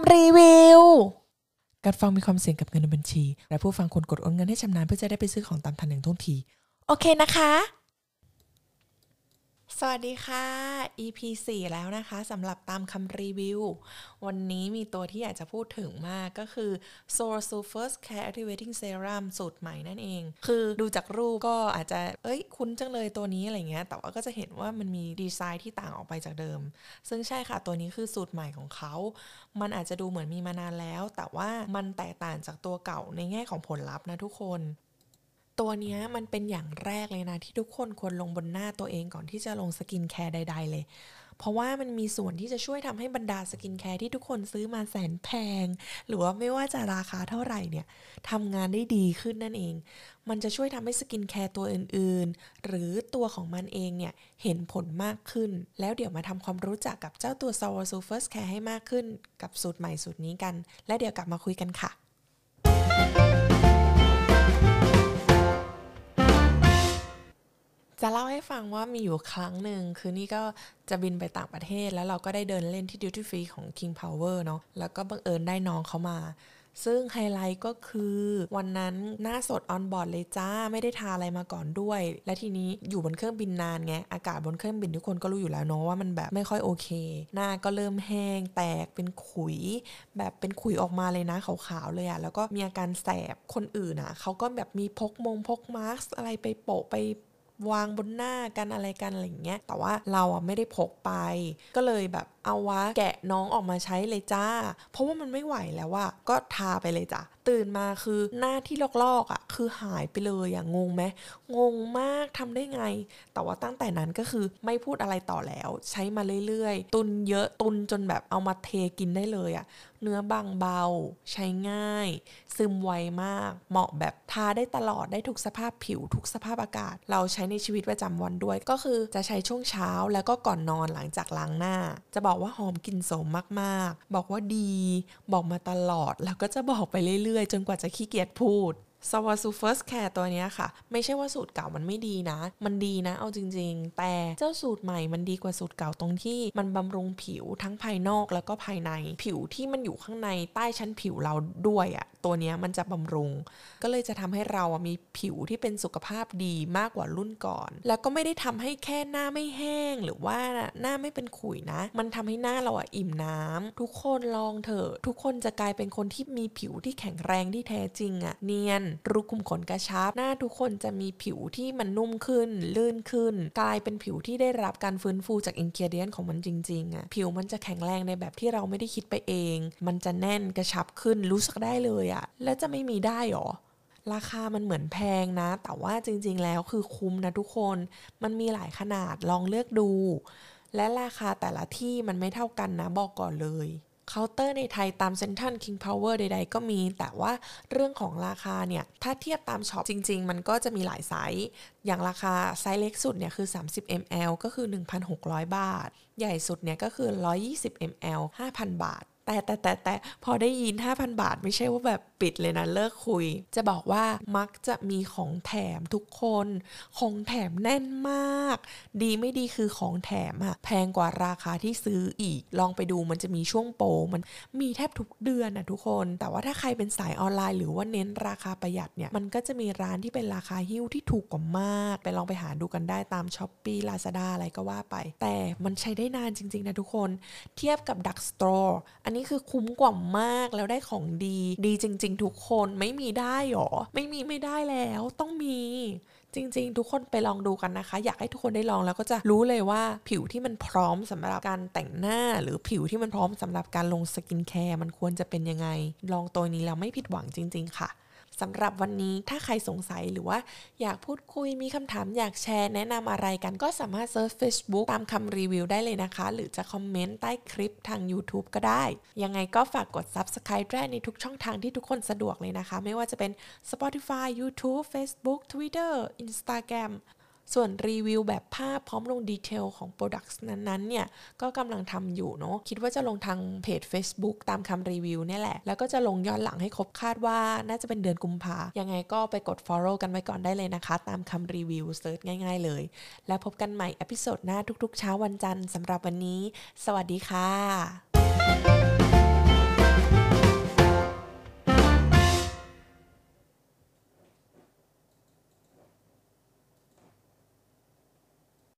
ำรีวิวการฟังมีความเสี่ยงกับเงินในบัญชี และผู้ฟังควรกดโอนเงินให้ชำนาญเพื่อจะได้ไปซื้อของตามทันอย่างท่วงที โอเคนะคะ สวัสดีค่ะ EP 4 แล้วนะคะสำหรับตามคำรีวิว วันนี้มีตัวที่อยากจะพูดถึงมากก็คือ s o r s u First Care Activating Serum สูตรใหม่นั่นเอง คือดูจากรูปก็อาจจะ เอ้ย คุ้นจังเลยตัวนี้อะไรเงี้ย แต่ว่าก็จะเห็นว่ามันมีดีไซน์ที่ต่างออกไปจากเดิม ซึ่งใช่ค่ะ ตัวนี้คือสูตรใหม่ของเขา มันอาจจะดูเหมือนมีมานานแล้ว แต่ว่ามันแตกต่างจากตัวเก่าในแง่ของผลลัพธ์นะทุกคน ตัวนี้มันเป็นอย่างแรกเลยนะ ที่ทุกคนควรลงบนหน้าตัวเองก่อนที่จะลงสกินแคร์ใด ๆ เลย เพราะว่ามันมีส่วนที่จะช่วยทำให้บรรดาสกินแคร์ที่ทุกคนซื้อมาแสนแพง หรือว่าไม่ว่าจะราคาเท่าไหร่เนี่ยทำงานได้ดีขึ้นนั่นเอง มันจะช่วยทำให้สกินแคร์ตัวอื่นๆ หรือตัวของมันเองเนี่ยเห็นผลมากขึ้น แล้วเดี๋ยวมาทำความรู้จักกับเจ้าตัว s o u r s u First Care ให้มากขึ้น กับสูตรใหม่สูตรนี้กัน และเดี๋ยวกลับมาคุยกันค่ะ จะเล่าให้ฟังว่ามีอยู่ครั้งหนึ่งคือนี่ก็จะบินไปต่างประเทศ แล้วเราก็ได้เดินเล่นที่ดิวตี้ฟรีของ King Power เนาะแล้วก็บังเอิญได้น้องเขามา ซึ่งไฮไลท์ก็คือวันนั้นหน้าสด on board เลยจ้าไม่ได้ทาอะไรมาก่อนด้วย และทีนี้อยู่บนเครื่องบินนานไงอากาศบนเครื่องบินทุกคนก็รู้อยู่แล้วเนาะว่ามันแบบไม่ค่อยโอเค หน้าก็เริ่มแห้งแตกเป็นขุย แบบเป็นขุยออกมาเลยนะขาวๆเลยอะแล้วก็มีอาการแสบคนอื่นอะเขาก็แบบมีพกมงพกมาสก์อะไรไปโปะไป วางบนหน้ากันอะไรกันอะไรอย่างเงี้ยแต่ว่าเราอะไม่ได้พกไป ก็เลยแบบเอาวะแกะน้องออกมาใช้เลยจ้า เพราะว่ามันไม่ไหวแล้วว่าก็ทาไปเลยจ้ะตื่นมาคือหน้าที่ลอกๆอะคือหายไปเลยอะงงไหมงงมากทำได้ไง แต่ว่าตั้งแต่นั้นก็คือไม่พูดอะไรต่อแล้ว ใช้มาเรื่อยๆ ตุนเยอะตุนจนแบบเอามาเทกินได้เลยอะเนื้อบางเบา ใช้ง่าย ซึมไวมาก เหมาะแบบทาได้ตลอดได้ทุกสภาพผิวทุกสภาพอากาศ เราใช้ในชีวิตประจำวันด้วย ก็คือจะใช้ช่วงเช้าแล้วก็ก่อนนอนหลังจากล้างหน้า จะบอกว่าหอมกลิ่นโสมมากๆ บอกว่าดี บอกมาตลอดแล้วก็จะบอกไปเรื่อยๆ จนกว่าจะขี้เกียจพูด Sulwhasoo First Care ตัวนี้ค่ะ ไม่ใช่ว่าสูตรเก่ามันไม่ดีนะ มันดีนะเอาจริง ๆ แต่เจ้าสูตรใหม่มันดีกว่าสูตรเก่าตรงที่มันบำรุงผิวทั้งภายนอกแล้วก็ภายในผิวที่มันอยู่ข้างในใต้ชั้นผิวเราด้วยอะตัวนี้มันจะบำรุง ก็เลยจะทำให้เรามีผิวที่เป็นสุขภาพดีมากกว่ารุ่นก่อน แล้วก็ไม่ได้ทำให้แค่หน้าไม่แห้ง หรือว่าหน้าไม่เป็นขุยนะ มันทำให้หน้าเราอะอิ่มน้ำทุกคนลองเถอะทุกคนจะกลายเป็นคนที่มีผิวที่แข็งแรงที่แท้จริงอะเนียนรูขุมขนกระชับ หน้าทุกคนจะมีผิวที่มันนุ่มขึ้น ลื่นขึ้น กลายเป็นผิวที่ได้รับการฟื้นฟูจากอินเกียเดียนของมันจริงๆอะผิวมันจะแข็งแรงในแบบที่เราไม่ได้คิดไปเอง มันจะแน่นกระชับขึ้นรู้สึกได้เลยอะแล้วจะไม่มีได้หรอราคามันเหมือนแพงนะ แต่ว่าจริงๆ แล้วคือคุ้มนะทุกคน มันมีหลายขนาดลองเลือกดู และราคาแต่ละที่มันไม่เท่ากันนะบอกก่อนเลย เคาน์เตอร์ในไทยตามเซ็นทรัลคิงพาวเวอร์ใด ๆ ก็มี แต่ว่าเรื่องของราคาเนี่ย ถ้าเทียบตามช็อปจริง ๆ มันก็จะมีหลายไซส์อย่างราคาไซส์เล็กสุดเนี่ยคือ 30 ml ก็คือ 1,600 บาท ใหญ่สุดเนี่ยก็คือ 120 ml 5,000 บาท แต่แต่แต่แต่พอได้ยิน 5,000 บาทไม่ใช่ว่าแบบปิดเลยนะเลิกคุย จะบอกว่ามักจะมีของแถมทุกคน ของแถมแน่นมาก ดีไม่ดีคือของแถมอะแพงกว่าราคาที่ซื้ออีก ลองไปดูมันจะมีช่วงโปรมันมีแทบทุกเดือนนะทุกคน แต่ว่าถ้าใครเป็นสายออนไลน์หรือว่าเน้นราคาประหยัดเนี่ยมันก็จะมีร้านที่เป็นราคาหิ้วที่ถูกกว่ามากไปลองไปหาดูกันได้ตาม Shopee Lazada อะไรก็ว่าไป แต่มันใช้ได้นานจริงๆนะทุกคน เทียบกับ drugstoreอันนี้คือคุ้มกว่ามากแล้วได้ของดี ดีจริง ๆ ทุกคนไม่มีได้หรอ ไม่มีไม่ได้แล้วต้องมีจริง ๆ ทุกคนไปลองดูกันนะคะ อยากให้ทุกคนได้ลองแล้วก็จะรู้เลยว่าผิวที่มันพร้อมสำหรับการแต่งหน้า หรือผิวที่มันพร้อมสำหรับการลงสกินแคร์มันควรจะเป็นยังไง ลองตัวนี้แล้วไม่ผิดหวังจริง ๆ ค่ะ สำหรับวันนี้ถ้าใครสงสัยหรือว่า อยากพูดคุยมีคำถามอยากแชร์แนะนำอะไรกันก็สามารถ search Facebook ตามคำรีวิวได้เลยนะคะ หรือจะคอมเมนต์ใต้คลิปทาง YouTube ก็ได้ ยังไงก็ฝากกด Subscribe ได้ในทุกช่องทางที่ทุกคนสะดวกเลยนะคะ ไม่ว่าจะเป็น Spotify YouTube Facebook Twitter Instagram ส่วนรีวิวแบบภาพพร้อมลง detail ของ product นั้นๆเนี่ยก็กำลังทำอยู่เนาะคิดว่าจะลงทางเพจ Facebook ตามคำรีวิวเนี่ยแหละ แล้วก็จะลงย้อนหลังให้ครบคาดว่าน่าจะเป็นเดือนกุมภายังไงก็ไปกด follow กันไว้ก่อนได้เลยนะคะ ตามคำรีวิว search ง่าย ๆ เลย แล้วพบกันใหม่ episode หน้าทุกๆ เช้าวันจันทร์สำหรับวันนี้ สวัสดีค่ะ